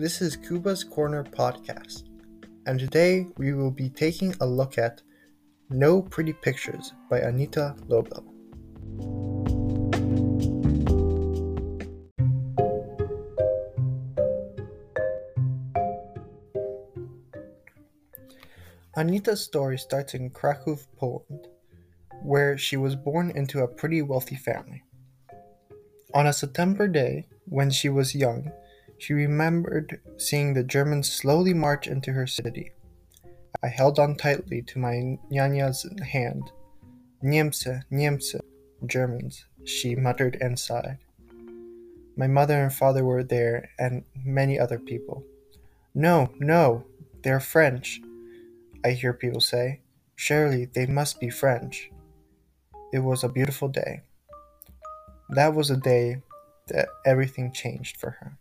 This is Cuba's Corner podcast, and today we will be taking a look at No Pretty Pictures by Anita Lobel. Anita's story starts in Krakow, Poland, where she was born into a pretty wealthy family. On a September day, when she was young, she remembered seeing the Germans slowly march into her city. I held on tightly to my Nyanya's hand. Niemce, Niemce, Germans, she muttered and sighed. My mother and father were there, and many other people. No, no, they're French, I hear people say. Surely they must be French. It was a beautiful day. That was a day that everything changed for her.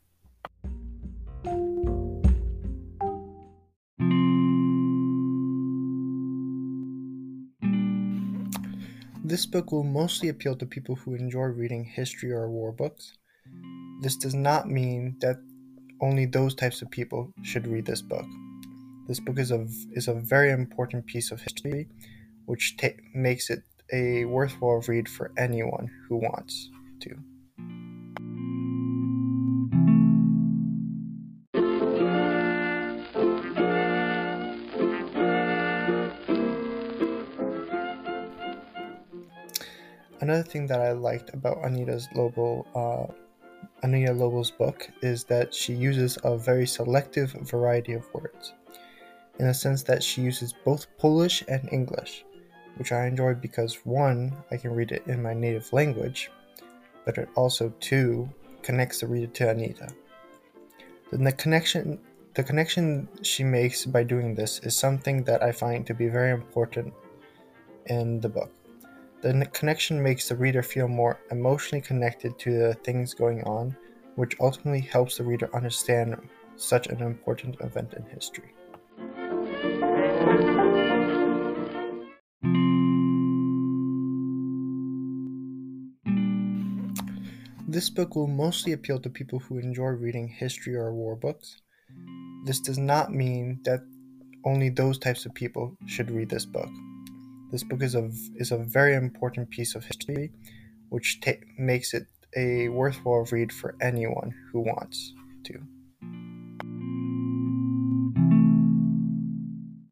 This book will mostly appeal to people who enjoy reading history or war books. This does not mean that only those types of people should read this book. This book is a, is a very important piece of history, which ta- makes it a worthwhile read for anyone who wants to. Another thing that I liked about Anita's Lobel, uh, Anita Lobel's book is that she uses a very selective variety of words, in the sense that she uses both Polish and English, which I enjoy because one, I can read it in my native language, but it also two connects the reader to Anita. Then the connection the connection she makes by doing this is something that I find to be very important in the book. The connection makes the reader feel more emotionally connected to the things going on, which ultimately helps the reader understand such an important event in history. This book will mostly appeal to people who enjoy reading history or war books. This does not mean that only those types of people should read this book. This book is a is a very important piece of history, which ta- makes it a worthwhile read for anyone who wants to.